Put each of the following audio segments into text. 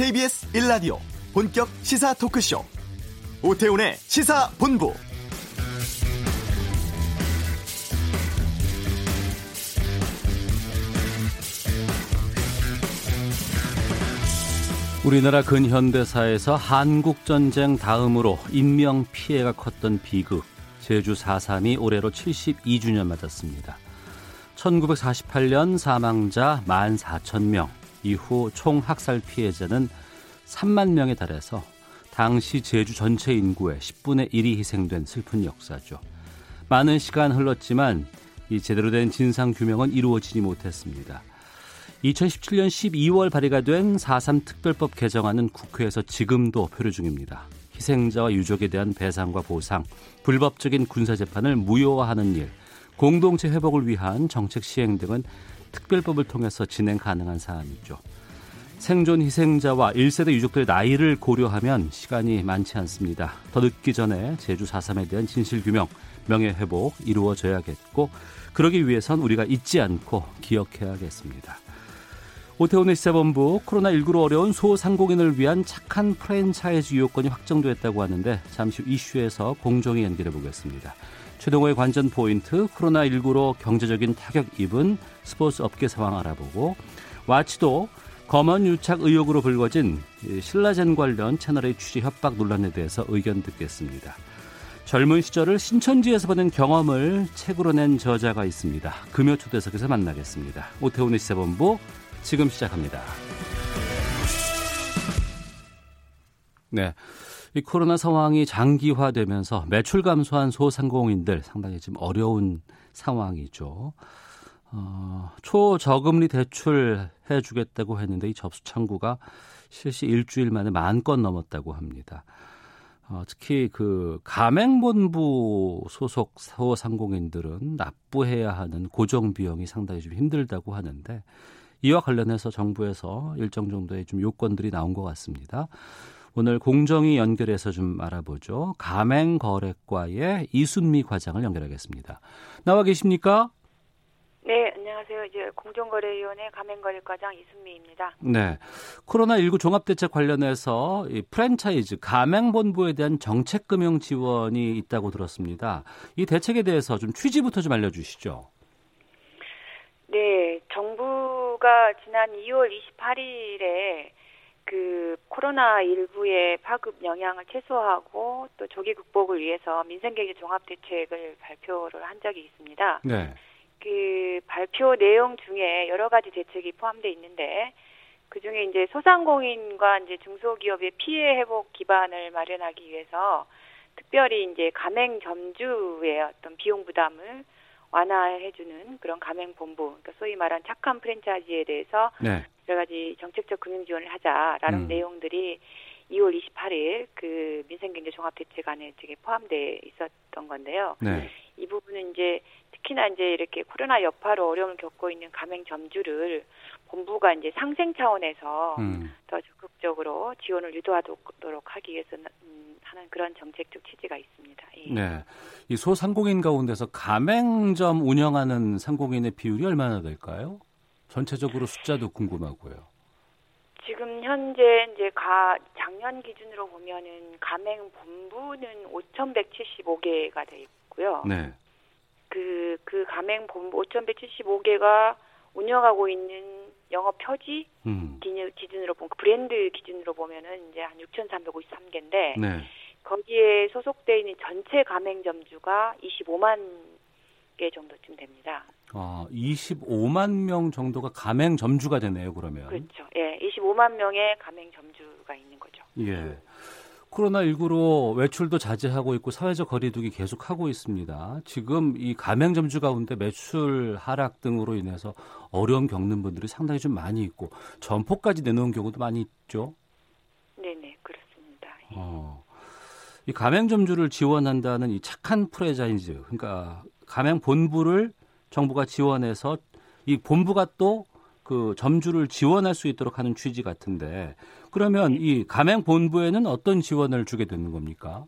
KBS 1라디오 본격 시사 토크쇼. 오태훈의 시사본부. 우리나라 근현대사에서 한국전쟁 다음으로 인명 피해가 컸던 비극. 제주 4.3이 올해로 72주년 맞았습니다. 1948년 사망자 14,000명, 이후 총 학살 피해자는 3만 명에 달해서 당시 제주 전체 인구의 10분의 1이 희생된 슬픈 역사죠. 많은 시간 흘렀지만 이 제대로 된 진상 규명은 이루어지지 못했습니다. 2017년 12월 발의가 된 4.3 특별법 개정안은 국회에서 지금도 표류 중입니다. 희생자와 유족에 대한 배상과 보상, 불법적인 군사재판을 무효화하는 일, 공동체 회복을 위한 정책 시행 등은 특별법을 통해서 진행 가능한 사안이죠. 생존 희생자와 1세대 유족들의 나이를 고려하면 시간이 많지 않습니다. 더 늦기 전에 제주 4.3에 대한 진실규명, 명예회복 이루어져야겠고 그러기 위해선 우리가 잊지 않고 기억해야겠습니다. 오태훈의 시사본부 코로나19로 어려운 소상공인을 위한 착한 프랜차이즈 유효권이 확정됐다고 하는데 잠시 후 이슈에서 공정히 연결해 보겠습니다. 최동호의 관전 포인트 코로나19로 경제적인 타격 입은 스포츠 업계 상황 알아보고 와치도 검언 유착 의혹으로 불거진 신라젠 관련 채널의 취재 협박 논란에 대해서 의견 듣겠습니다. 젊은 시절을 신천지에서 보낸 경험을 책으로 낸 저자가 있습니다. 금요 초대석에서 만나겠습니다. 오태훈의 시사본부 지금 시작합니다. 네. 이 코로나 상황이 장기화되면서 매출 감소한 소상공인들 상당히 지금 어려운 상황이죠. 어, 초저금리 대출 해 주겠다고 했는데 이 접수 창구가 실시 일주일 만에 만 건 넘었다고 합니다. 어, 특히 그 가맹본부 소속 소상공인들은 납부해야 하는 고정 비용이 상당히 좀 힘들다고 하는데 이와 관련해서 정부에서 일정 정도의 좀 요건들이 나온 것 같습니다. 오늘 공정위 연결해서 좀 알아보죠. 가맹거래과의 이순미 과장을 연결하겠습니다. 나와 계십니까? 네, 안녕하세요. 이제 공정거래위원회 가맹거래과장 이순미입니다. 네. 코로나19 종합대책 관련해서 이 프랜차이즈 가맹본부에 대한 정책금융 지원이 있다고 들었습니다. 이 대책에 대해서 좀 취지부터 좀 알려주시죠. 네, 정부가 지난 2월 28일에 그 코로나 19의 파급 영향을 최소화하고 또 조기 극복을 위해서 민생경제 종합 대책을 발표를 한 적이 있습니다. 네. 그 발표 내용 중에 여러 가지 대책이 포함되어 있는데 그 중에 이제 소상공인과 이제 중소기업의 피해 회복 기반을 마련하기 위해서 특별히 이제 가맹 점주의 어떤 비용 부담을 완화해주는 그런 가맹본부, 그러니까 소위 말한 착한 프랜차이즈에 대해서 네. 여러 가지 정책적 금융 지원을 하자라는 음. 내용들이 2월 28일 그 민생경제 종합대책안에 되게 포함돼 있었던 건데요. 네. 이 부분은 이제 특히나 이제 이렇게 코로나 여파로 어려움을 겪고 있는 가맹 점주를 본부가 이제 상생 차원에서 음. 더 적극적으로 지원을 유도하도록 하기 위해서 음, 하는 그런 정책적 취지가 있습니다. 예. 네. 이 소상공인 가운데서 가맹점 운영하는 상공인의 비율이 얼마나 될까요? 전체적으로 숫자도 궁금하고요. 지금 현재 이제 가 작년 기준으로 보면은 가맹 본부는 5,175개가 돼 있고요. 네. 그, 그 가맹 본부 5,175개가 운영하고 있는 영업 표지 음. 기준으로 보면 브랜드 기준으로 보면은 이제 한 6,353개인데 네. 거기에 소속돼 있는 전체 가맹점주가 25만 개 정도쯤 됩니다. 아, 25만 명 정도가 가맹 점주가 되네요, 그러면. 그렇죠. 예, 25만 명의 가맹 점주가 있는 거죠. 예. 코로나19로 외출도 자제하고 있고 사회적 거리두기 계속하고 있습니다. 지금 이 가맹점주 가운데 매출 하락 등으로 인해서 어려움 겪는 분들이 상당히 좀 많이 있고 점포까지 내놓은 경우도 많이 있죠. 네네 그렇습니다. 예. 어, 이 가맹점주를 지원한다는 이 착한 프레자인즈 그러니까 가맹 본부를 정부가 지원해서 이 본부가 또 그 점주를 지원할 수 있도록 하는 취지 같은데 그러면 이 가맹 본부에는 어떤 지원을 주게 되는 겁니까?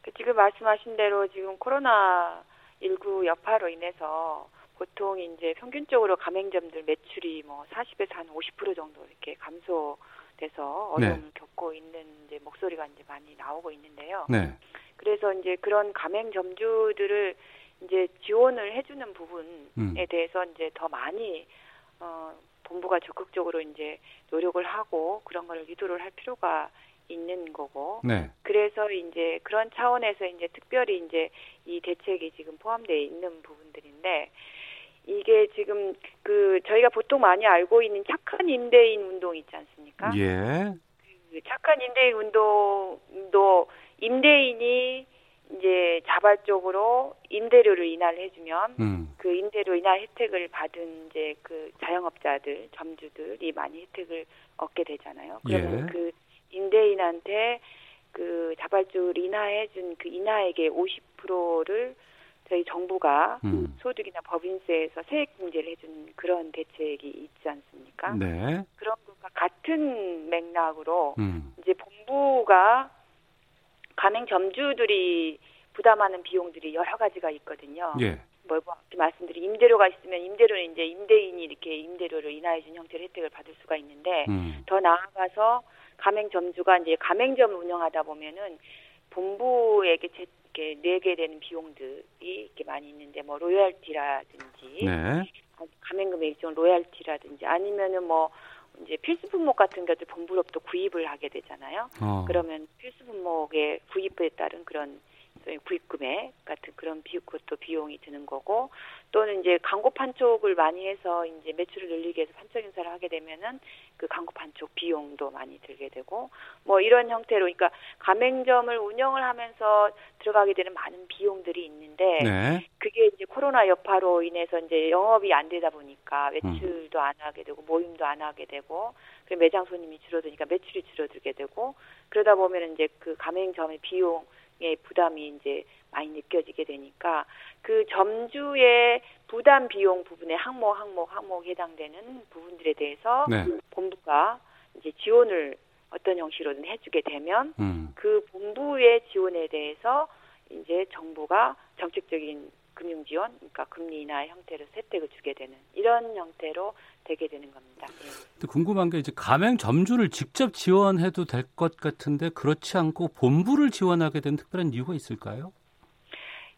그 지금 말씀하신 대로 지금 코로나 19 여파로 인해서 보통 이제 평균적으로 가맹점들 매출이 뭐 40에서 한 50% 정도 이렇게 감소돼 돼서 네. 어려움을 겪고 있는 이제 목소리가 이제 많이 나오고 있는데요. 네. 그래서 이제 그런 가맹점주들을 이제 지원을 해주는 부분에 음. 대해서 이제 더 많이 어, 본부가 적극적으로 이제 노력을 하고 그런 거를 유도를 할 필요가 있는 거고 네. 그래서 이제 그런 차원에서 이제 특별히 이제 이 대책이 지금 포함되어 있는 부분들인데 이게 지금 그 저희가 보통 많이 알고 있는 착한 임대인 운동 있지 않습니까? 예. 그 착한 임대인 운동도 임대인이 이제 자발적으로 임대료를 인하를 해주면 음. 그 임대료 인하 혜택을 받은 이제 그 자영업자들, 점주들이 많이 혜택을 얻게 되잖아요. 그러면 예. 그 임대인한테 그 자발적으로 인하해준 그 인하액의 50%를 저희 정부가 음. 소득이나 법인세에서 세액 공제를 해주는 그런 대책이 있지 않습니까? 네. 그런 것과 같은 맥락으로 음. 이제 본부가 가맹 점주들이 부담하는 비용들이 여러 가지가 있거든요. 예. 뭐, 뭐 말씀드린 임대료가 있으면 임대료는 이제 임대인이 이렇게 임대료를 인하해 준 형태로 혜택을 받을 수가 있는데 음. 더 나아가서 가맹 점주가 이제 가맹점을 운영하다 보면은 본부에게 제, 이렇게 내게 되는 비용들이 이렇게 많이 있는데 뭐 로열티라든지 네. 가맹금의 일종 로열티라든지 아니면은 뭐 이제 필수 품목 같은 것들 본부로부터 구입을 하게 되잖아요. 어. 그러면 필수 품목의 구입에 따른 그런 소위 구입 금액 같은 그런 비 그것도 비용이 드는 거고 또는 이제 광고 판촉을 많이 해서 이제 매출을 늘리기 위해서 판촉 인사를 하게 되면은 그 광고 판촉 비용도 많이 들게 되고 뭐 이런 형태로 그러니까 가맹점을 운영을 하면서 들어가게 되는 많은 비용들이 있는데 네. 그게 이제 코로나 여파로 인해서 이제 영업이 안 되다 보니까 음. 매출도 안 하게 되고 모임도 안 하게 되고 그 매장 손님이 줄어드니까 매출이 줄어들게 되고 그러다 보면 이제 그 가맹점의 비용 의 부담이 이제 많이 느껴지게 되니까 그 점주의 부담 비용 부분에 항목 항목 항목 해당되는 부분들에 대해서 네. 본부가 이제 지원을 어떤 형식으로든 해주게 되면 음. 그 본부의 지원에 대해서 이제 정부가 정책적인 금융 지원, 그러니까 금리 인하 형태로 혜택을 주게 되는 이런 형태로 되게 되는 겁니다. 예. 근데 궁금한 게 이제 가맹 점주를 직접 지원해도 될 것 같은데 그렇지 않고 본부를 지원하게 된 특별한 이유가 있을까요?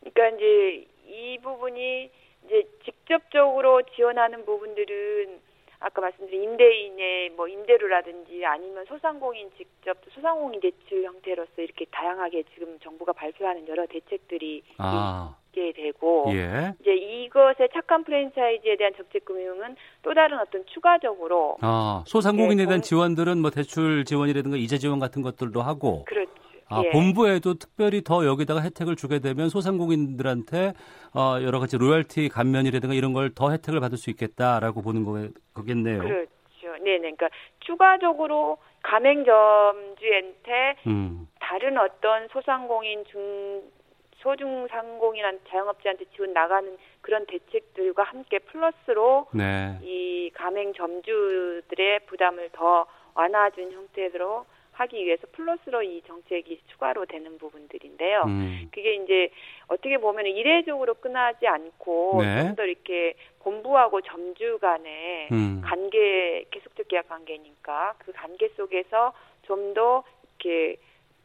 그러니까 이제 이 부분이 이제 직접적으로 지원하는 부분들은 아까 말씀드린 임대인의 뭐 임대료라든지 아니면 소상공인 직접 소상공인 대출 형태로서 이렇게 다양하게 지금 정부가 발표하는 여러 대책들이 아, 있게 되고 예. 이제 이것의 착한 프랜차이즈에 대한 정책 금융은 또 다른 어떤 추가적으로 아, 소상공인에 네, 대한 본- 지원들은 뭐 대출 지원이라든가 이자 지원 같은 것들도 하고 그렇죠. 아, 예. 본부에도 특별히 더 여기다가 혜택을 주게 되면 소상공인들한테 어, 여러 가지 로열티 감면이라든가 이런 걸 더 혜택을 받을 수 있겠다라고 보는 거, 거겠네요. 그렇죠. 네, 네. 그러니까 추가적으로 가맹점주한테 음, 다른 어떤 소상공인 중 소중상공인한 자영업자한테 지원 나가는 그런 대책들과 함께 플러스로 네. 이 가맹 점주들의 부담을 더 완화준 형태로 하기 위해서 플러스로 이 정책이 추가로 되는 부분들인데요. 음, 그게 이제 어떻게 보면 이례적으로 끝나지 않고 네. 좀더 이렇게 본부하고 점주 간의 음. 관계 계속적 계약 관계니까 그 관계 속에서 좀 더 이렇게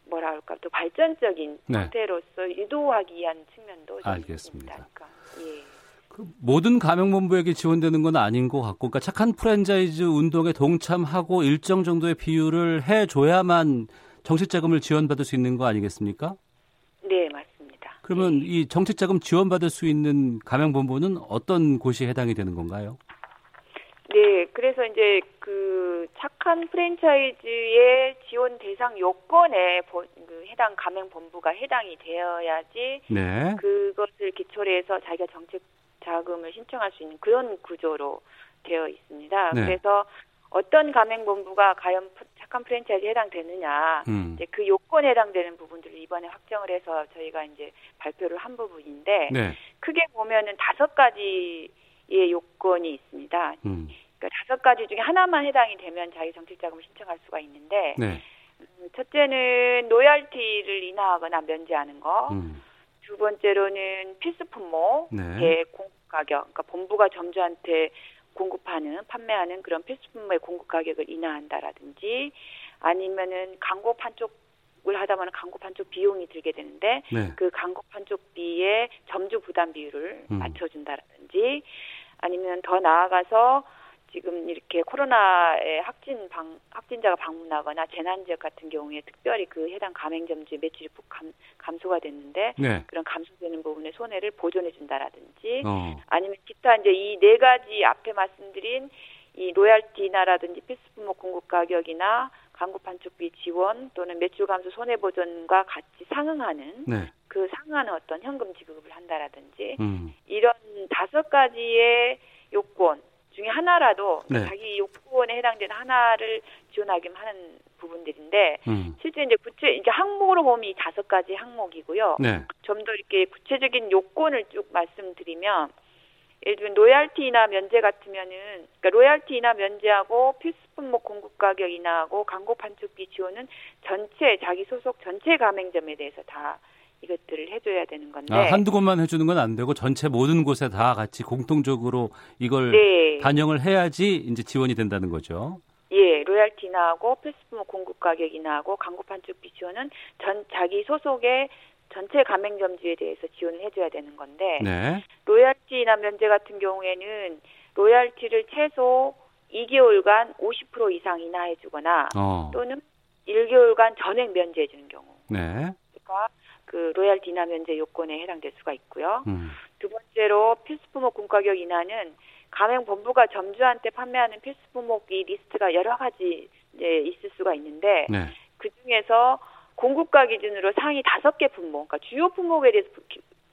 뭐라 할까 또 발전적인 네. 형태로서 유도하기 위한 측면도 좀 알겠습니다. 그러니까, 예. 그 모든 가맹본부에게 지원되는 건 아닌 것 같고, 그러니까 착한 프랜차이즈 운동에 동참하고 일정 정도의 비율을 해줘야만 정책 자금을 지원받을 수 있는 거 아니겠습니까? 네, 맞습니다. 그러면 이 정책 자금 지원받을 수 있는 가맹본부는 어떤 곳이 해당이 되는 건가요? 네, 그래서 이제 그 착한 프랜차이즈의 지원 대상 요건에 보- 그 해당 가맹 본부가 해당이 되어야지 네. 그것을 기초로 해서 자기가 정책 자금을 신청할 수 있는 그런 구조로 되어 있습니다. 네. 그래서 어떤 가맹 본부가 과연 프- 착한 프랜차이즈에 해당되느냐 음. 이제 그 요건에 해당되는 부분들을 이번에 확정을 해서 저희가 이제 발표를 한 부분인데 네. 크게 보면은 다섯 가지 의 요건이 있습니다. 음. 그러니까 다섯 가지 중에 하나만 해당이 되면 자기 정책 자금을 신청할 수가 있는데 네. 음, 첫째는 로열티를 인하하거나 면제하는 거, 음. 두 번째로는 필수 품목의 네. 공급 가격, 그러니까 본부가 점주한테 공급하는 판매하는 그런 필수품의 공급 가격을 인하한다라든지 아니면은 광고 판촉 을 하다 보면 광고 판촉 비용이 들게 되는데 네. 그 광고 판촉비의 점주 부담 비율을 음. 맞춰준다라든지 아니면 더 나아가서 지금 이렇게 코로나의 확진 방, 확진자가 방문하거나 재난 지역 같은 경우에 특별히 그 해당 가맹점주의 매출이 푹 감, 감소가 됐는데 네. 그런 감소되는 부분의 손해를 보존해 준다라든지 어. 아니면 기타 이제 이 네 가지 앞에 말씀드린 이 로얄티나라든지 필수품목 공급 가격이나 광고 판촉비 지원 또는 매출 감소 손해 보전과 같이 상응하는 네. 그 상응하는 어떤 현금 지급을 한다라든지 음. 이런 다섯 가지의 요건 중에 하나라도 네. 자기 요건에 해당되는 하나를 지원하기만 하는 부분들인데 음. 실제 이제 구체 이게 항목으로 보면 이 다섯 가지 항목이고요. 네. 좀더 이렇게 구체적인 요건을 쭉 말씀드리면 예를 들면 로열티 인하 면제 같으면은 그러니까 로열티 인하 면제하고 필수품목 공급 가격 인하하고 광고 판촉비 지원은 전체 자기 소속 전체 가맹점에 대해서 다 이것들을 해줘야 되는 건데 아, 한두 곳만 해주는 건 안 되고 전체 모든 곳에 다 같이 공통적으로 이걸 네. 반영을 해야지 이제 지원이 된다는 거죠. 예, 로열티 인하하고 필수품 공급 가격 인하하고 광고 판촉비 지원은 전 자기 소속의 전체 가맹점주에 대해서 지원을 해줘야 되는 건데 네. 로열티 인하 면제 같은 경우에는 로열티를 최소 2개월간 50% 이상 인하해주거나 어. 또는 1개월간 전액 면제해주는 경우. 네. 가 그 로열티 인하 면제 요건에 해당될 수가 있고요. 음. 두 번째로 필수품목 공급 가격 인하는 가맹 본부가 점주한테 판매하는 필수품목이 리스트가 여러 가지 이제 있을 수가 있는데 네. 그 중에서 공급가 기준으로 상위 다섯 개 품목, 그러니까 주요 품목에 대해서 부-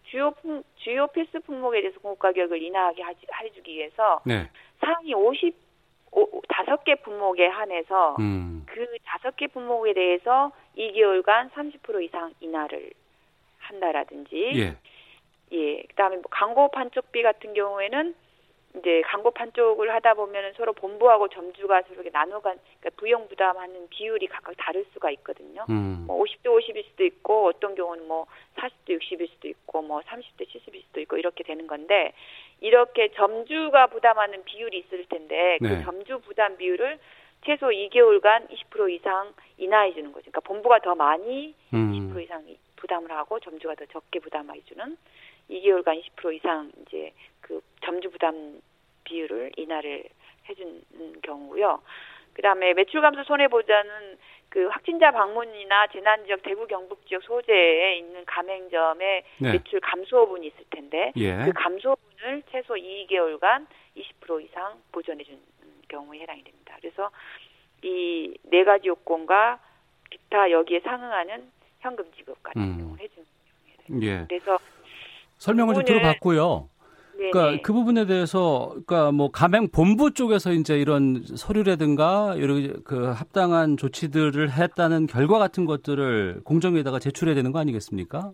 주요 품, 주요 필수 품목에 대해서 공급 가격을 인하하게 하지, 해주기 위해서 네. 상위 50 오- 다섯 개 품목에 한해서 음. 그 다섯 개 품목에 대해서 2개월간 30% 이상 인하를 한다라든지 예. 예, 그다음에 뭐 광고 판촉비 같은 경우에는 이제 광고 판촉을 하다 보면은 서로 본부하고 점주가 서로 이렇게 나눠간 그러니까 부용 부담하는 비율이 각각 다를 수가 있거든요. 음. 뭐 50대 50일 수도 있고 어떤 경우는 뭐 40대 60일 수도 있고 뭐 30대 70일 수도 있고 이렇게 되는 건데 이렇게 점주가 부담하는 비율이 있을 텐데 네. 그 점주 부담 비율을 최소 2개월간 20% 이상 인하해 주는 거죠. 그러니까 본부가 더 많이 음. 20% 이상 부담을 하고 점주가 더 적게 부담해 주는 2개월간 20% 이상 이제 그 점주 부담 비율을 인하를 해주는 경우고요. 그다음에 매출 감소 손해 보자는 그 확진자 방문이나 재난 지역 대구 경북 지역 소재에 있는 가맹점의 네. 매출 감소분이 있을 텐데 예. 그 감소분을 최소 2개월간 20% 이상 보전해 주는 경우에 해당이 됩니다. 그래서 이 네 가지 요건과 기타 여기에 상응하는 현금 지급 같은 음. 경우를 해주는 경우에 예. 그래서 설명을 좀 부분을- 들어봤고요. 네네. 그러니까 그 부분에 대해서 그러니까 뭐 가맹 본부 쪽에서 이제 이런 서류라든가 이런 그 합당한 조치들을 했다는 결과 같은 것들을 공정위에다가 제출해야 되는 거 아니겠습니까?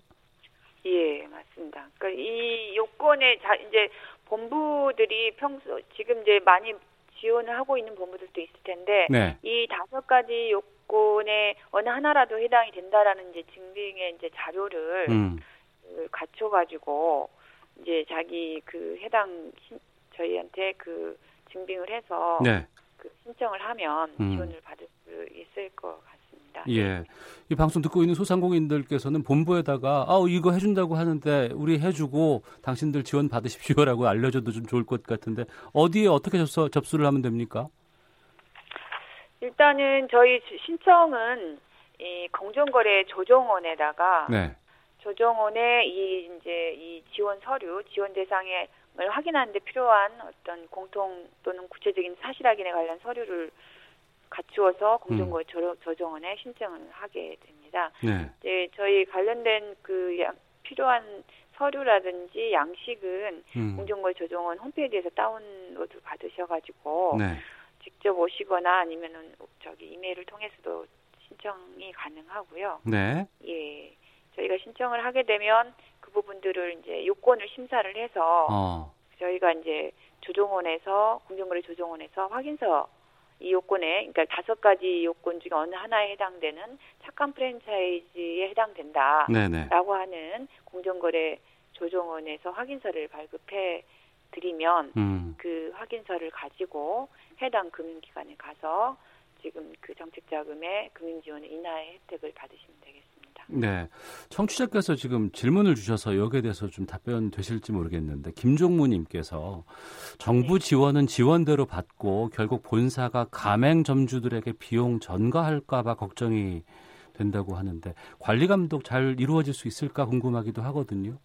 예, 맞습니다. 그러니까 이 요건에 자, 이제 본부들이 평소 지금 이제 많이 지원을 하고 있는 본부들도 있을 텐데 네. 이 다섯 가지 요 건에 어느 하나라도 해당이 된다라는 이제 증빙의 이제 자료를 음. 그 갖춰가지고 이제 자기 그 해당 신, 저희한테 그 증빙을 해서 네. 그 신청을 하면 음. 지원을 받을 수 있을 것 같습니다. 예. 이 방송 듣고 있는 소상공인들께서는 본부에다가 아 이거 해준다고 하는데 우리 해주고 당신들 지원 받으십시오라고 알려줘도 좀 좋을 것 같은데 어디에 어떻게 접수, 접수를 하면 됩니까? 일단은 저희 신청은 이 공정거래 조정원에다가 네. 조정원에 이 이제 이 지원 서류, 지원 대상을 확인하는데 필요한 어떤 공통 또는 구체적인 사실 확인에 관련 서류를 갖추어서 공정거래 조- 조정원에 신청을 하게 됩니다. 네. 이제 저희 관련된 그 양- 필요한 서류라든지 양식은 음. 공정거래 조정원 홈페이지에서 다운로드 받으셔가지고 네. 직접 오시거나 아니면은 저기 이메일을 통해서도 신청이 가능하고요. 네. 예. 저희가 신청을 하게 되면 그 부분들을 이제 요건을 심사를 해서 어. 저희가 이제 조정원에서 공정거래 조정원에서 확인서 이 요건에 그러니까 다섯 가지 요건 중에 어느 하나에 해당되는 착한 프랜차이즈에 해당된다라고 네네. 하는 공정거래 조정원에서 확인서를 발급해 드리면 음. 그 확인서를 가지고 해당 금융기관에 가서 지금 그 정책자금의 금융지원의 인하의 혜택을 받으시면 되겠습니다. 네. 청취자께서 지금 질문을 주셔서 여기에 대해서 좀 답변 되실지 모르겠는데 김종무님께서 정부 네. 지원은 지원대로 받고 결국 본사가 가맹 점주들에게 비용 전가할까봐 걱정이 된다고 하는데 관리 감독 잘 이루어질 수 있을까 궁금하기도 하거든요.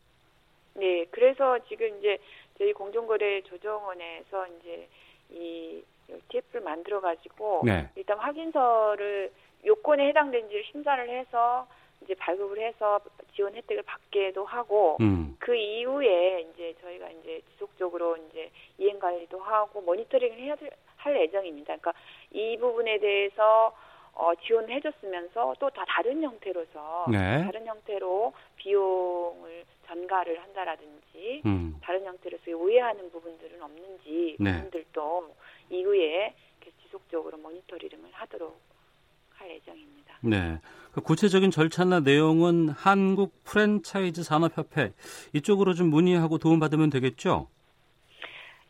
네, 그래서 지금 이제 저희 공정거래 조정원에서 이제 이 TF를 만들어 가지고 네. 일단 확인서를 요건에 해당된지를 심사를 해서 이제 발급을 해서 지원 혜택을 받게도 하고 음. 그 이후에 이제 저희가 이제 지속적으로 이제 이행 관리도 하고 모니터링을 해야 될- 할 예정입니다. 그러니까 이 부분에 대해서 어, 지원을 해줬으면서 또 다 다른 형태로서 네. 다른 형태로 비용을 전가를 한다라든지 음. 다른 형태로서 오해하는 부분들은 없는지 네. 부분들도 이후에 계속 지속적으로 모니터링을 하도록 할 예정입니다. 네. 그 구체적인 절차나 내용은 한국 프랜차이즈 산업협회 이쪽으로 좀 문의하고 도움받으면 되겠죠?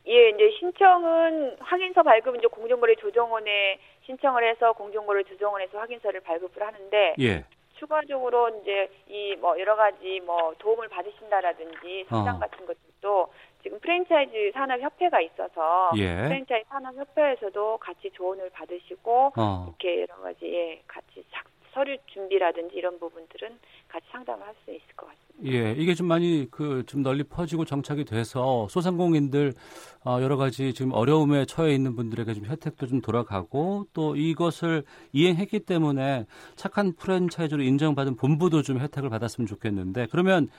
예, 이제 신청은 확인서 발급은 이제 공정거래 조정원에 신청을 해서 공정거래 조정원에서 확인서를 발급을 하는데 예. 추가적으로 이제 이 뭐 여러 가지 뭐 도움을 받으신다라든지 상담 어. 같은 것들도 지금 프랜차이즈 산업 협회가 있어서 예. 프랜차이즈 산업 협회에서도 같이 조언을 받으시고 어. 이렇게 여러 가지 예, 같이 작- 서류 준비라든지 이런 부분들은 같이 상담을 할 수 있을 것 같습니다. 예, 이게 좀 많이 그 좀 널리 퍼지고 정착이 돼서 소상공인들 어, 여러 가지 지금 어려움에 처해 있는 분들에게 좀 혜택도 좀 돌아가고 또 이것을 이행했기 때문에 착한 프랜차이즈로 인정받은 본부도 좀 혜택을 받았으면 좋겠는데 그러면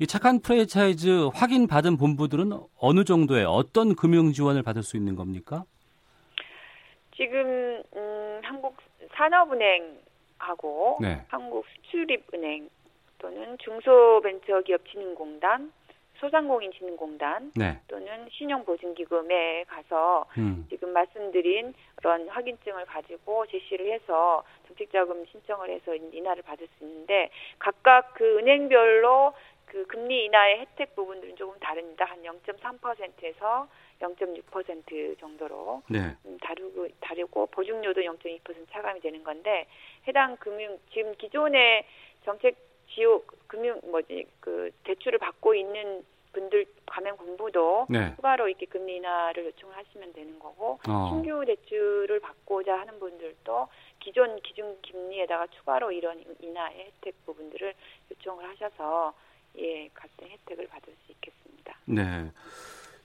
이 착한 프랜차이즈 확인 받은 본부들은 어느 정도의 어떤 금융 지원을 받을 수 있는 겁니까? 지금 음, 한국 산업은행 하고 네. 한국 수출입은행 또는 중소벤처기업진흥공단, 소상공인진흥공단 네. 또는 신용보증기금에 가서 음. 지금 말씀드린 그런 확인증을 가지고 제시를 해서 정책자금 신청을 해서 인하를 받을 수 있는데 각각 그 은행별로 그 금리 인하의 혜택 부분들은 조금 다릅니다. 한 0.3%에서 0.6% 정도로 네. 음, 다르고 다르고 보증료도 0.2% 차감이 되는 건데 해당 금융 지금 기존의 정책 지요 금융 뭐지 그 대출을 받고 있는 분들 가맹 공부도 네. 추가로 이렇게 금리 인하를 요청을 하시면 되는 거고 어. 신규 대출을 받고자 하는 분들도 기존 기준 금리에다가 추가로 이런 인하의 혜택 부분들을 요청을 하셔서 예 같은 혜택을 받을 수 있겠습니다. 네.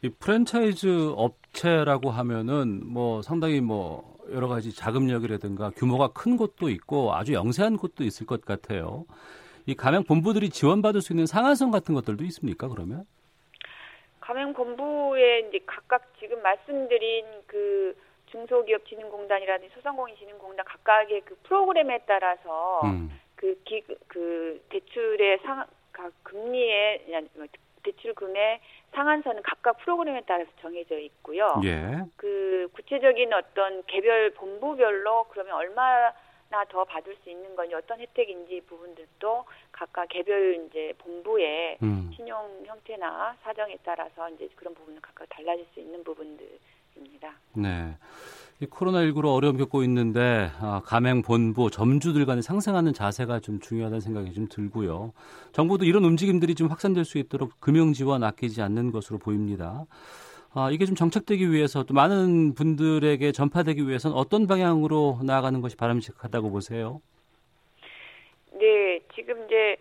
이 프랜차이즈 업체라고 하면은 뭐 상당히 뭐 여러 가지 자금력이라든가 규모가 큰 곳도 있고 아주 영세한 곳도 있을 것 같아요. 이 가맹 본부들이 지원받을 수 있는 상한선 같은 것들도 있습니까? 그러면? 가맹 본부에 이제 각각 지금 말씀드린 그 중소기업진흥공단이라든지 소상공인진흥공단 각각의 그 프로그램에 따라서 음. 그, 기, 그 대출의 상, 각 아니, 뭐 대출금의 상한선은 각각 프로그램에 따라서 정해져 있고요. 예. 그 구체적인 어떤 개별 본부별로 그러면 얼마 나 더 받을 수 있는 건지 어떤 혜택인지 부분들도 각각 개별 이제 본부의 음. 신용 형태나 사정에 따라서 이제 그런 부분은 각각 달라질 수 있는 부분들 입니다. 네. 이 코로나19로 어려움 겪고 있는데 아, 가맹 본부 점주들 간에 상생하는 자세가 좀 중요하다는 생각이 좀 들고요. 정부도 이런 움직임들이 좀 확산될 수 있도록 금융 지원 아끼지 않는 것으로 보입니다. 아, 이게 좀 정착되기 위해서 또 많은 분들에게 전파되기 위해서는 어떤 방향으로 나아가는 것이 바람직하다고 보세요? 네, 지금 이제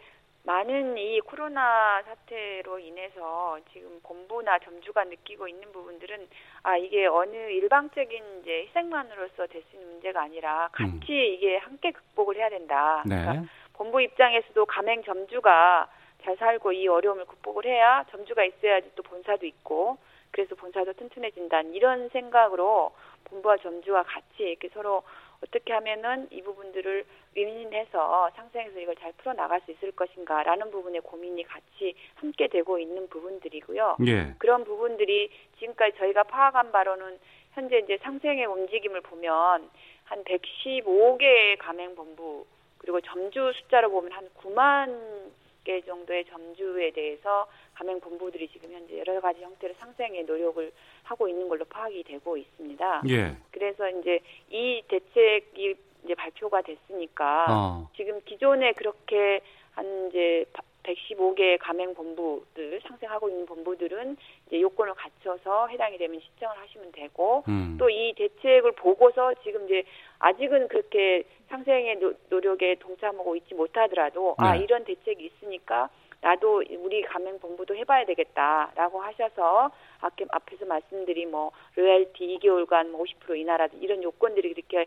많은 이 코로나 사태로 인해서 지금 본부나 점주가 느끼고 있는 부분들은 아 이게 어느 일방적인 이제 희생만으로서 될 수 있는 문제가 아니라 같이 음. 이게 함께 극복을 해야 된다. 네. 그러니까 본부 입장에서도 가맹 점주가 잘 살고 이 어려움을 극복을 해야 점주가 있어야지 또 본사도 있고 그래서 본사도 튼튼해진다는 이런 생각으로 본부와 점주가 같이 이렇게 서로 어떻게 하면은 이 부분들을 윈윈해서 상생해서 이걸 잘 풀어 나갈 수 있을 것인가라는 부분의 고민이 같이 함께 되고 있는 부분들이고요. 예. 그런 부분들이 지금까지 저희가 파악한 바로는 현재 이제 상생의 움직임을 보면 한 115개의 가맹본부 그리고 점주 숫자로 보면 한 9만 개 정도의 점주에 대해서 가맹 본부들이 지금 현재 여러 가지 형태로 상생의 노력을 하고 있는 걸로 파악이 되고 있습니다. 예. 그래서 이제 이 대책이 이제 발표가 됐으니까 어. 지금 기존에 그렇게 한 이제 115개 가맹 본부들 상생하고 있는 본부들은 이제 요건을 갖춰서 해당이 되면 신청을 하시면 되고 음. 또 이 대책을 보고서 지금 이제 아직은 그렇게 상생의 노, 노력에 동참하고 있지 못하더라도 아 네. 이런 대책이 있으니까 나도 우리 가맹 본부도 해봐야 되겠다라고 하셔서 앞에, 앞에서 말씀드린 뭐 로열티 2개월간 뭐 50% 인하라든지 이런 요건들이 이렇게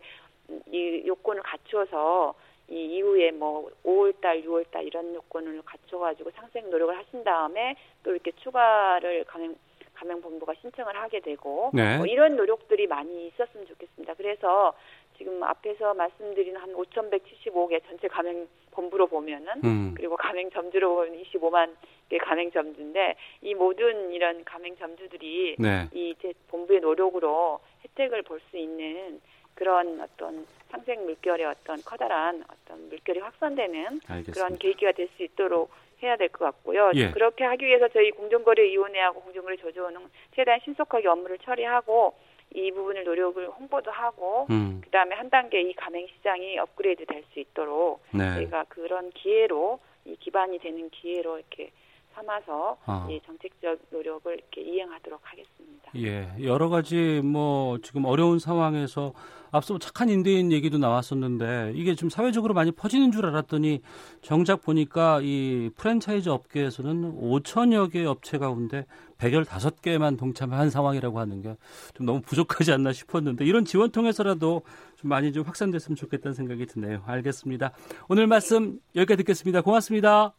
이 요건을 갖추어서 이 이후에 뭐 5월달, 6월달 이런 요건을 갖춰가지고 상생 노력을 하신 다음에 또 이렇게 추가를 가맹 가맹본부가 신청을 하게 되고 네. 뭐 이런 노력들이 많이 있었으면 좋겠습니다. 그래서 지금 앞에서 말씀드린 한 5,175개 전체 가맹 본부로 보면은 음. 그리고 가맹 점주로 보면 25만 개 가맹 점주인데 이 모든 이런 가맹 점주들이 네. 이제 본부의 노력으로 혜택을 볼 수 있는 그런 어떤 상생 물결의 어떤 커다란 어떤 물결이 확산되는 알겠습니다. 그런 계기가 될 수 있도록 해야 될 것 같고요. 예. 그렇게 하기 위해서 저희 공정거래위원회하고 공정거래 조조는 최대한 신속하게 업무를 처리하고 이 부분을 노력을 홍보도 하고 음. 그다음에 한 단계 이 가맹 시장이 업그레이드 될 수 있도록 네. 저희가 그런 기회로 이 기반이 되는 기회로 이렇게 삼아서 아. 이 정책적 노력을 이렇게 이행하도록 하겠습니다. 예, 여러 가지 뭐 지금 어려운 상황에서 앞서 착한 임대인 얘기도 나왔었는데 이게 좀 사회적으로 많이 퍼지는 줄 알았더니 정작 보니까 이 프랜차이즈 업계에서는 5천여 개 업체 가운데 115개만 동참한 상황이라고 하는 게 좀 너무 부족하지 않나 싶었는데 이런 지원 통해서라도 좀 많이 좀 확산됐으면 좋겠다는 생각이 드네요. 알겠습니다. 오늘 말씀 여기까지 듣겠습니다. 고맙습니다.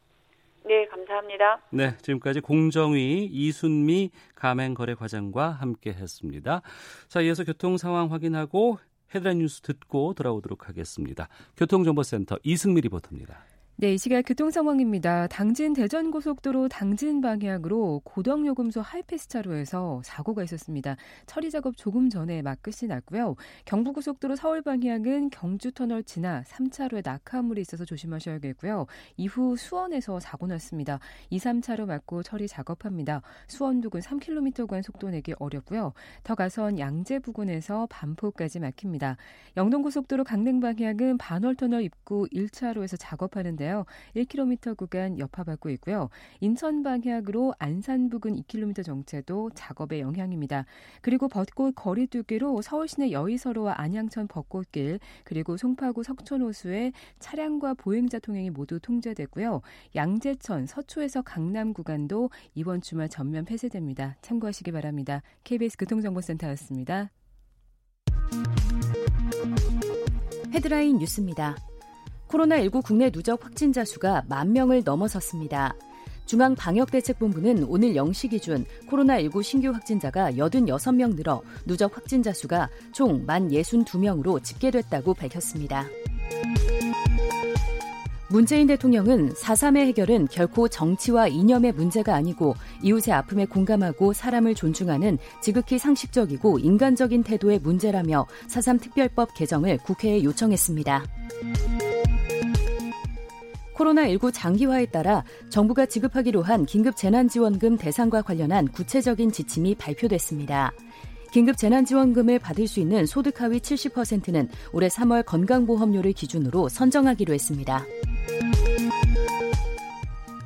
네, 감사합니다. 네, 지금까지 공정위 이순미 가맹거래과장과 함께했습니다. 자, 이어서 교통 상황 확인하고 헤드라인 뉴스 듣고 돌아오도록 하겠습니다. 교통정보센터 이승미 리포터입니다. 네, 이 시각 교통 상황입니다. 당진 대전 고속도로 당진 방향으로 고덕요금소 하이패스 차로에서 사고가 있었습니다. 처리 작업 조금 전에 막 끝이 났고요. 경부고속도로 서울 방향은 경주 터널 지나 3차로에 낙하물이 있어서 조심하셔야겠고요. 이후 수원에서 사고 났습니다. 2, 3차로 막고 처리 작업합니다. 수원 부근 3km 구간 속도 내기 어렵고요. 더 가선 양재 부근에서 반포까지 막힙니다. 영동고속도로 강릉 방향은 반월터널 입구 1차로에서 작업하는데 요. 1km 구간 여파받고 있고요. 인천 방향으로 안산 부근 2km 정체도 작업의 영향입니다. 그리고 벚꽃 거리두기로 서울 시내 여의서로와 안양천 벚꽃길 그리고 송파구 석촌호수에 차량과 보행자 통행이 모두 통제됐고요. 양재천 서초에서 강남 구간도 이번 주말 전면 폐쇄됩니다. 참고하시기 바랍니다. KBS 교통정보센터였습니다. 헤드라인 뉴스입니다. 코로나19 국내 누적 확진자 수가 만 명을 넘어섰습니다. 중앙방역대책본부는 오늘 0시 기준 코로나19 신규 확진자가 86명 늘어 누적 확진자 수가 총만 62명으로 집계됐다고 밝혔습니다. 문재인 대통령은 4.3의 해결은 결코 정치와 이념의 문제가 아니고 이웃의 아픔에 공감하고 사람을 존중하는 지극히 상식적이고 인간적인 태도의 문제라며 4.3 특별법 개정을 국회에 요청했습니다. 코로나19 장기화에 따라 정부가 지급하기로 한 긴급 재난지원금 대상과 관련한 구체적인 지침이 발표됐습니다. 긴급 재난지원금을 받을 수 있는 소득 하위 70%는 올해 3월 건강보험료를 기준으로 선정하기로 했습니다.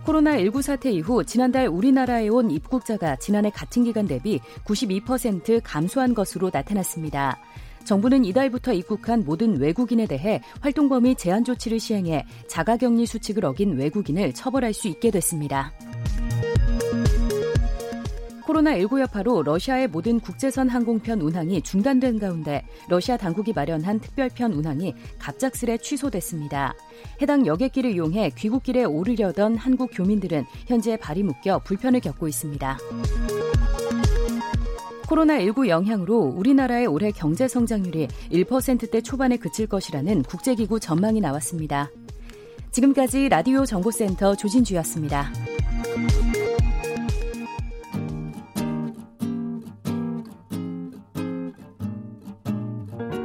코로나19 사태 이후 지난달 우리나라에 온 입국자가 지난해 같은 기간 대비 92% 감소한 것으로 나타났습니다. 정부는 이달부터 입국한 모든 외국인에 대해 활동 범위 제한 조치를 시행해 자가격리 수칙을 어긴 외국인을 처벌할 수 있게 됐습니다. 코로나19 여파로 러시아의 모든 국제선 항공편 운항이 중단된 가운데 러시아 당국이 마련한 특별편 운항이 갑작스레 취소됐습니다. 해당 여객기를 이용해 귀국길에 오르려던 한국 교민들은 현재 발이 묶여 불편을 겪고 있습니다. 코로나19 영향으로 우리나라의 올해 경제 성장률이 1%대 초반에 그칠 것이라는 국제기구 전망이 나왔습니다. 지금까지 라디오 정보센터 조진주였습니다.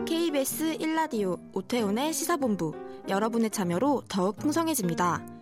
KBS 1라디오 오태훈의 시사본부 여러분의 참여로 더욱 풍성해집니다.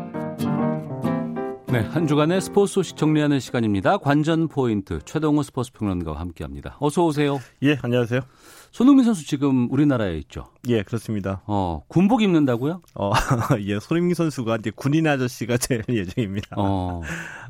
네, 한 주간의 스포츠 소식 정리하는 시간입니다. 관전 포인트 최동호 스포츠 평론가와 함께합니다. 어서 오세요. 예, 안녕하세요. 손흥민 선수 지금 우리나라에 있죠. 예, 그렇습니다. 어, 군복 입는다고요? 어, 예, 손흥민 선수가 이제 군인 아저씨가 될 예정입니다. 어.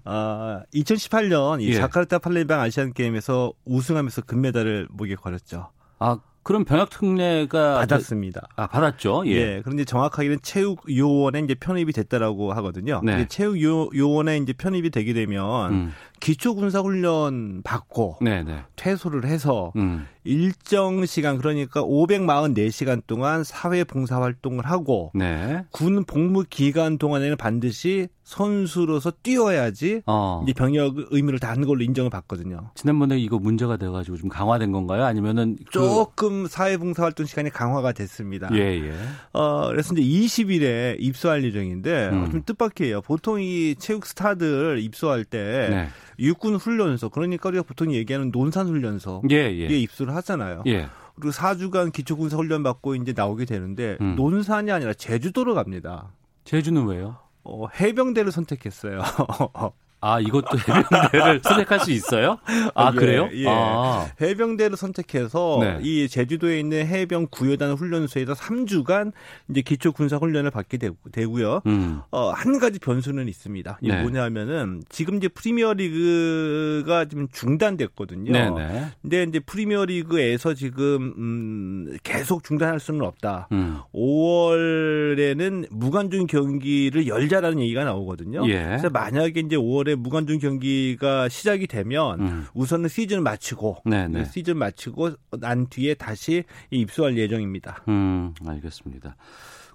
아, 2018년 이 예. 자카르타 팔레방 아시안 게임에서 우승하면서 금메달을 목에 걸었죠. 아, 그럼 병역 특례가 받았습니다. 아, 받았죠. 예. 예. 그런데 정확하게는 체육 요원에 이제 편입이 됐다라고 하거든요. 네. 체육 요, 요원에 이제 편입이 되게 되면 음. 기초 군사 훈련 받고 네, 네. 퇴소를 해서 음. 일정 시간 그러니까 544시간 동안 사회 봉사 활동을 하고 네. 군 복무 기간 동안에는 반드시 선수로서 뛰어야지 어. 이제 병역 의무를 다 한 걸로 인정을 받거든요. 지난번에 이거 문제가 돼 가지고 좀 강화된 건가요? 아니면은 그- 조금 사회 봉사 활동 시간이 강화가 됐습니다. 예, 예. 어, 그래서 이제 20일에 입소할 예정인데 음. 어, 좀 뜻밖이에요. 보통 이 체육 스타들 입소할 때 네. 육군 훈련소 그러니까 우리가 보통 얘기하는 논산 훈련소 예, 에 예. 입소를 하잖아요. 예. 그리고 4주간 기초군사 훈련 받고 이제 나오게 되는데 음. 논산이 아니라 제주도로 갑니다. 제주는 왜요? 어, 해병대를 선택했어요. 아, 이것도 해병대를 선택할 수 있어요? 아, 예, 그래요? 예. 아. 해병대를 선택해서 네. 이 제주도에 있는 해병 구여단 훈련소에서 3주간 이제 기초 군사 훈련을 받게 되고, 되고 요. 음. 어, 한 가지 변수는 있습니다. 이게 네. 뭐냐면은 지금 이제 프리미어 리그가 지금 중단됐거든요. 네, 네. 근데 이제 프리미어 리그에서 지금 음, 계속 중단할 수는 없다. 음. 5월에는 무관중 경기를 열자라는 얘기가 나오거든요. 예. 그래서 만약에 이제 5월에 무관중 경기가 시작이 되면 음. 우선은 시즌을 마치고 네, 네. 시즌 마치고 난 뒤에 다시 입소할 예정입니다. 음, 알겠습니다.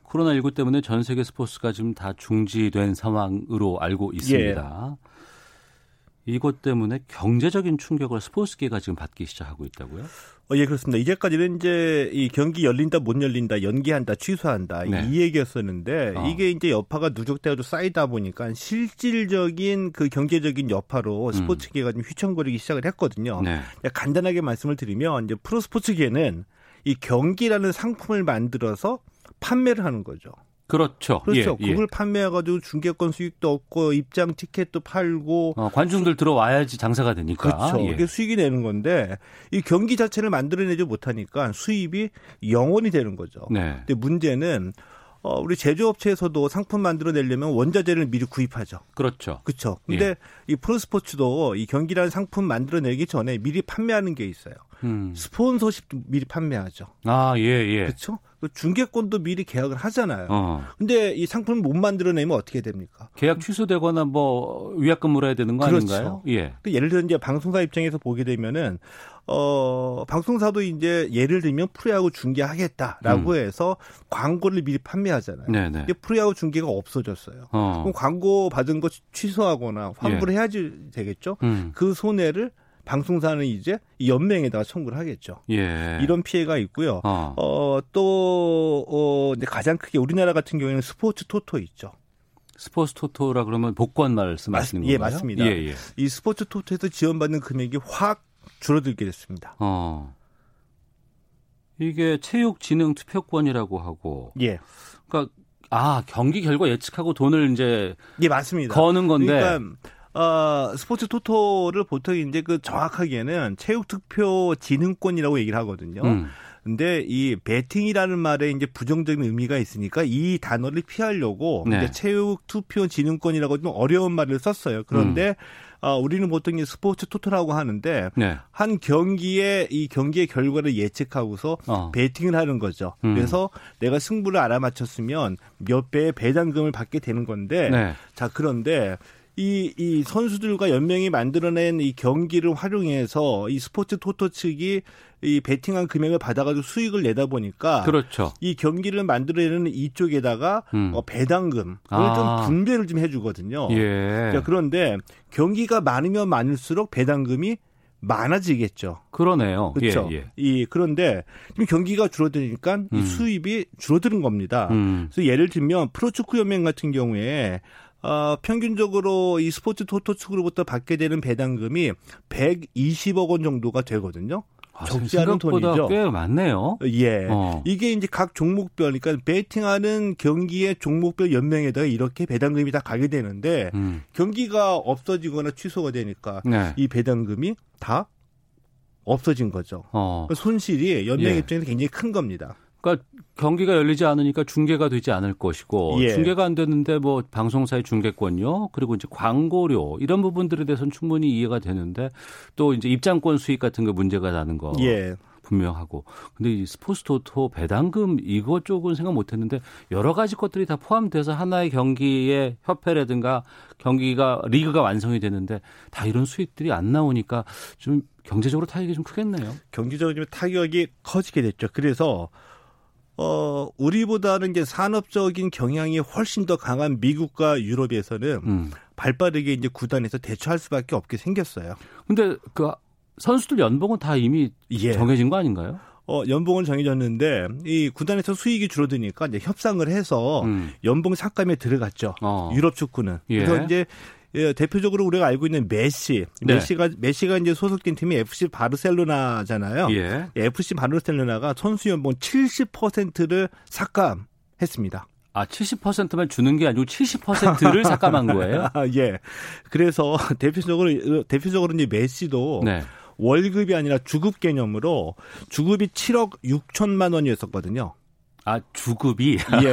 코로나19 때문에 전 세계 스포츠가 지금 다 중지된 상황으로 알고 있습니다. 예. 이것 때문에 경제적인 충격을 스포츠계가 지금 받기 시작하고 있다고요? 어, 예, 그렇습니다. 이제까지는 이제 이 경기 열린다, 못 열린다, 연기한다, 취소한다 네. 이 얘기였었는데 어. 이게 이제 여파가 누적되어도 쌓이다 보니까 실질적인 그 경제적인 여파로 스포츠계가 좀 휘청거리기 시작을 했거든요. 음. 네. 간단하게 말씀을 드리면 이제 프로 스포츠계는 이 경기라는 상품을 만들어서 판매를 하는 거죠. 그렇죠. 그렇죠. 예, 예. 그걸 판매해가지고 중계권 수익도 얻고 입장 티켓도 팔고 어, 관중들 들어와야지 장사가 되니까. 그렇죠. 예. 이게 수익이 되는 건데 이 경기 자체를 만들어내지 못하니까 수입이 영원이 되는 거죠. 네. 근데 문제는 어, 우리 제조업체에서도 상품 만들어내려면 원자재를 미리 구입하죠. 그렇죠. 그렇죠. 근데 예. 이 프로스포츠도 이 경기라는 상품 만들어내기 전에 미리 판매하는 게 있어요. 음. 스폰서십도 미리 판매하죠. 아, 예, 예. 그렇죠. 그 중계권도 미리 계약을 하잖아요. 어. 근데 이 상품을 못 만들어내면 어떻게 됩니까? 계약 취소되거나 뭐 위약금 물어야 되는 거 그렇죠. 아닌가요? 예. 그 예를 들어 이제 방송사 입장에서 보게 되면은 어 방송사도 이제 예를 들면 프로야구 중계하겠다라고 해서 광고를 미리 판매하잖아요. 음. 네, 네. 근데 프로야구 중계가 없어졌어요. 어. 그럼 광고 받은 거 취소하거나 환불을 해야지 되겠죠. 음. 그 손해를 방송사는 이제 이 연맹에다가 청구를 하겠죠. 예. 이런 피해가 있고요. 어. 어, 또, 어, 이제 가장 크게 우리나라 같은 경우에는 스포츠 토토 있죠. 스포츠 토토라 그러면 복권 말씀 하시는 맞- 예, 건가요? 맞습니다. 예, 예. 이 스포츠 토토에서 지원받는 금액이 확 줄어들게 됐습니다. 어. 이게 체육진흥 투표권이라고 하고 예. 그러니까 아, 경기 결과 예측하고 돈을 이제 예, 맞습니다. 거는 건데 그러니까 어, 스포츠 토토를 보통 이제 그 정확하게는 체육투표진흥권이라고 얘기를 하거든요. 음. 근데 이 베팅이라는 말에 이제 부정적인 의미가 있으니까 이 단어를 피하려고 네. 이제 체육 투표진흥권이라고 좀 어려운 말을 썼어요. 그런데 음. 어, 우리는 보통 이 스포츠 토토라고 하는데 네. 한 경기에 이 경기의 결과를 예측하고서 어. 베팅을 하는 거죠. 음. 그래서 내가 승부를 알아맞혔으면 몇 배의 배당금을 받게 되는 건데 네. 자 그런데 이, 이 선수들과 연맹이 만들어낸 이 경기를 활용해서 이 스포츠 토토 측이 이 베팅한 금액을 받아가지고 수익을 내다 보니까 그렇죠. 이 경기를 만들어내는 이쪽에다가 음. 어, 배당금을 아. 좀 분배를 좀 해주거든요. 예. 자, 그런데 경기가 많으면 많을수록 배당금이 많아지겠죠. 그러네요. 그렇죠. 예, 예. 이 그런데 지금 경기가 줄어드니까 음. 이 수입이 줄어드는 겁니다. 음. 그래서 예를 들면 프로축구 연맹 같은 경우에 어, 평균적으로 이 스포츠 토토 측으로부터 받게 되는 배당금이 120억 원 정도가 되거든요. 아, 적지 않은 돈이죠. 꽤 많네요. 예. 어. 이게 이제 각 종목별, 그러니까 베팅하는 경기의 종목별 연맹에다가 이렇게 배당금이 다 가게 되는데 음. 경기가 없어지거나 취소가 되니까 네. 이 배당금이 다 없어진 거죠. 어. 그 손실이 연맹 예. 입장에서 굉장히 큰 겁니다. 그러니까 경기가 열리지 않으니까 중계가 되지 않을 것이고 예. 중계가 안 되는데 뭐 방송사의 중계권료 그리고 이제 광고료 이런 부분들에 대해서는 충분히 이해가 되는데 또 이제 입장권 수익 같은 거 문제가 나는 거 예. 분명하고 근데 이 스포츠 토토 배당금 이거 쪽은 생각 못했는데 여러 가지 것들이 다 포함돼서 하나의 경기의 협회라든가 경기가 리그가 완성이 되는데 다 이런 수익들이 안 나오니까 좀 경제적으로 타격이 좀 크겠네요. 경제적으로 좀 타격이 커지게 됐죠. 그래서 어 우리보다는 이제 산업적인 경향이 훨씬 더 강한 미국과 유럽에서는 음. 발빠르게 이제 구단에서 대처할 수밖에 없게 생겼어요. 근데 그 선수들 연봉은 다 이미 예. 정해진 거 아닌가요? 어 연봉은 정해졌는데 이 구단에서 수익이 줄어드니까 이제 협상을 해서 음. 연봉 삭감에 들어갔죠. 어. 유럽 축구는. 예. 그래서 이제 예, 대표적으로 우리가 알고 있는 메시, 네. 메시가 메시가 이제 소속된 팀이 FC 바르셀로나잖아요. 예. FC 바르셀로나가 선수 연봉 70%를 삭감했습니다. 아, 70%만 주는 게 아니고 70%를 삭감한 거예요? 아, 예. 그래서 대표적으로 대표적으로 이제 메시도 네. 월급이 아니라 주급 개념으로 주급이 7억 6천만 원이었었거든요. 아, 주급이. 예.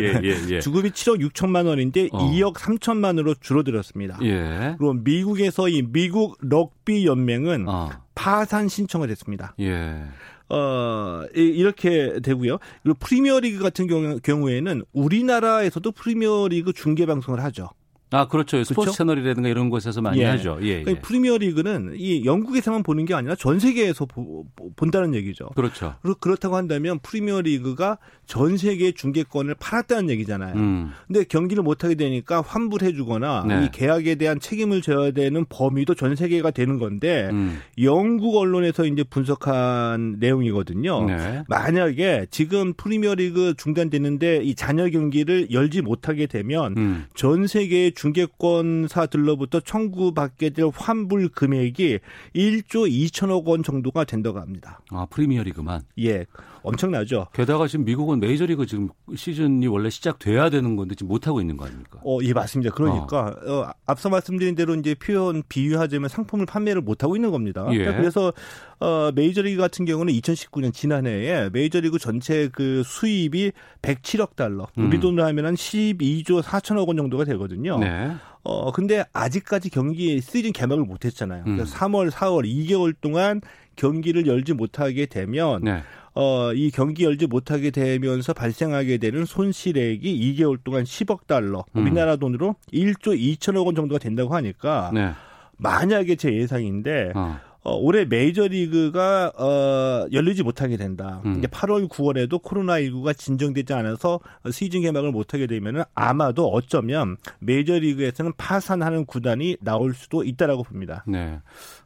예, 예, 예. 주급이 7억 6천만 원인데 어. 2억 3천만으로 줄어들었습니다. 예. 그리고 미국에서 이 미국 럭비 연맹은 어. 파산 신청을 했습니다. 예. 어, 이- 이렇게 되고요. 그리고 프리미어리그 같은 경우, 경우 에는 우리나라에서도 프리미어리그 중계 방송을 하죠. 아, 그렇죠. 스포츠 그렇죠? 채널이라든가 이런 곳에서 많이 예. 하죠. 예, 예. 그러니까 프리미어 리그는 이 영국에서만 보는 게 아니라 전 세계에서 보- 보- 본다는 얘기죠. 그렇죠. 그렇다고 한다면 프리미어 리그가 전 세계 중계권을 팔았다는 얘기잖아요. 음. 근데 경기를 못 하게 되니까 환불해 주거나 네. 이 계약에 대한 책임을 져야 되는 범위도 전 세계가 되는 건데 음. 영국 언론에서 이제 분석한 내용이거든요. 네. 만약에 지금 프리미어 리그 중단되는데 이 잔여 경기를 열지 못하게 되면 음. 전 세계의 중 계권사들로부터 청구받게 될 환불 금액이 1조 2천억 원 정도가 된다고 합니다. 아, 프리미어리그만. 예, 엄청나죠. 게다가 지금 미국은 메이저리그 지금 시즌이 원래 시작돼야 되는 건데 지금 못 하고 있는 거 아닙니까? 어, 예, 맞습니다. 그러니까 어, 앞서 말씀드린 대로 이제 표현 비유하자면 상품을 판매를 못 하고 있는 겁니다. 예. 그래서 어, 메이저리그 같은 경우는 2019년 지난해에 메이저리그 전체 그 수입이 107억 달러, 음. 우리 돈으로 하면 한 12조 4천억 원 정도가 되거든요. 네. 어, 근데 아직까지 경기 시즌 개막을 못 했잖아요. 음. 그래서 3월, 4월 2개월 동안 경기를 열지 못하게 되면 네. 어, 이 경기 열지 못하게 되면서 발생하게 되는 손실액이 2개월 동안 10억 달러, 음. 우리나라 돈으로 1조 2천억 원 정도가 된다고 하니까 네. 만약에 제 예상인데 어. 어, 올해 메이저리그가 어, 열리지 못하게 된다. 음. 이제 8월, 9월에도 코로나19가 진정되지 않아서 시즌 개막을 못하게 되면 아마도 어쩌면 메이저리그에서는 파산하는 구단이 나올 수도 있다라고 봅니다. 네.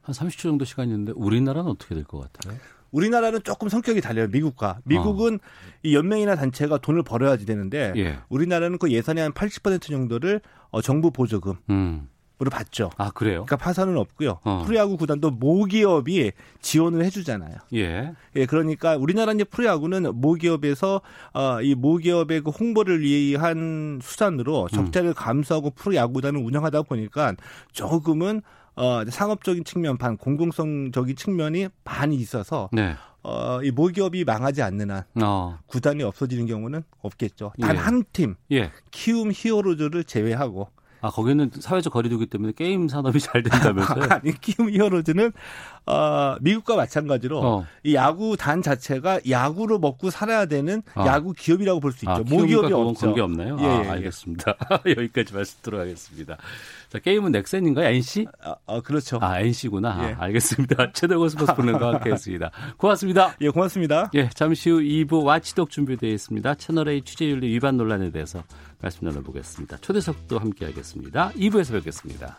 한 30초 정도 시간이 있는데 우리나라는 어떻게 될 것 같아요? 우리나라는 조금 성격이 달라요. 미국과 미국은 이 연맹이나 단체가 돈을 벌어야지 되는데 예. 우리나라는 그 예산의 한 80% 정도를 어, 정부 보조금으로 음. 받죠. 아, 그래요? 그러니까 파산은 없고요. 어. 프로야구 구단도 모기업이 지원을 해주잖아요. 예. 예, 그러니까 우리나라 이제 프로야구는 모기업에서 어, 이 모기업의 그 홍보를 위한 수단으로 적자를 감수하고 프로야구단을 운영하다 보니까 조금은 어, 상업적인 측면 반, 공공성적인 측면이 반이 있어서 네. 어, 이 모기업이 망하지 않는 한 어. 구단이 없어지는 경우는 없겠죠. 단 예. 한팀 예. 키움 히어로즈를 제외하고 아, 거기는 사회적 거리두기 때문에 게임 산업이 잘 된다면서요? 아니 키움 히어로즈는 어, 미국과 마찬가지로 어. 이 야구 단 자체가 야구로 먹고 살아야 되는 아. 야구 기업이라고 볼 수 있죠. 아, 모기업이 없죠. 관계 없나요? 예, 아, 예, 예. 알겠습니다. 여기까지 말씀 들어가겠습니다. 자, 게임은 넥센인가요? NC? 아, 아, 그렇죠. 아, NC구나. 예. 아, 알겠습니다. 최대고 스포츠 분석과 함께 했습니다. 고맙습니다. 예, 고맙습니다. 예, 잠시 후 2부 와치독 준비되어 있습니다. 채널A 취재윤리 위반 논란에 대해서 말씀 나눠보겠습니다. 초대석도 함께 하겠습니다. 2부에서 뵙겠습니다.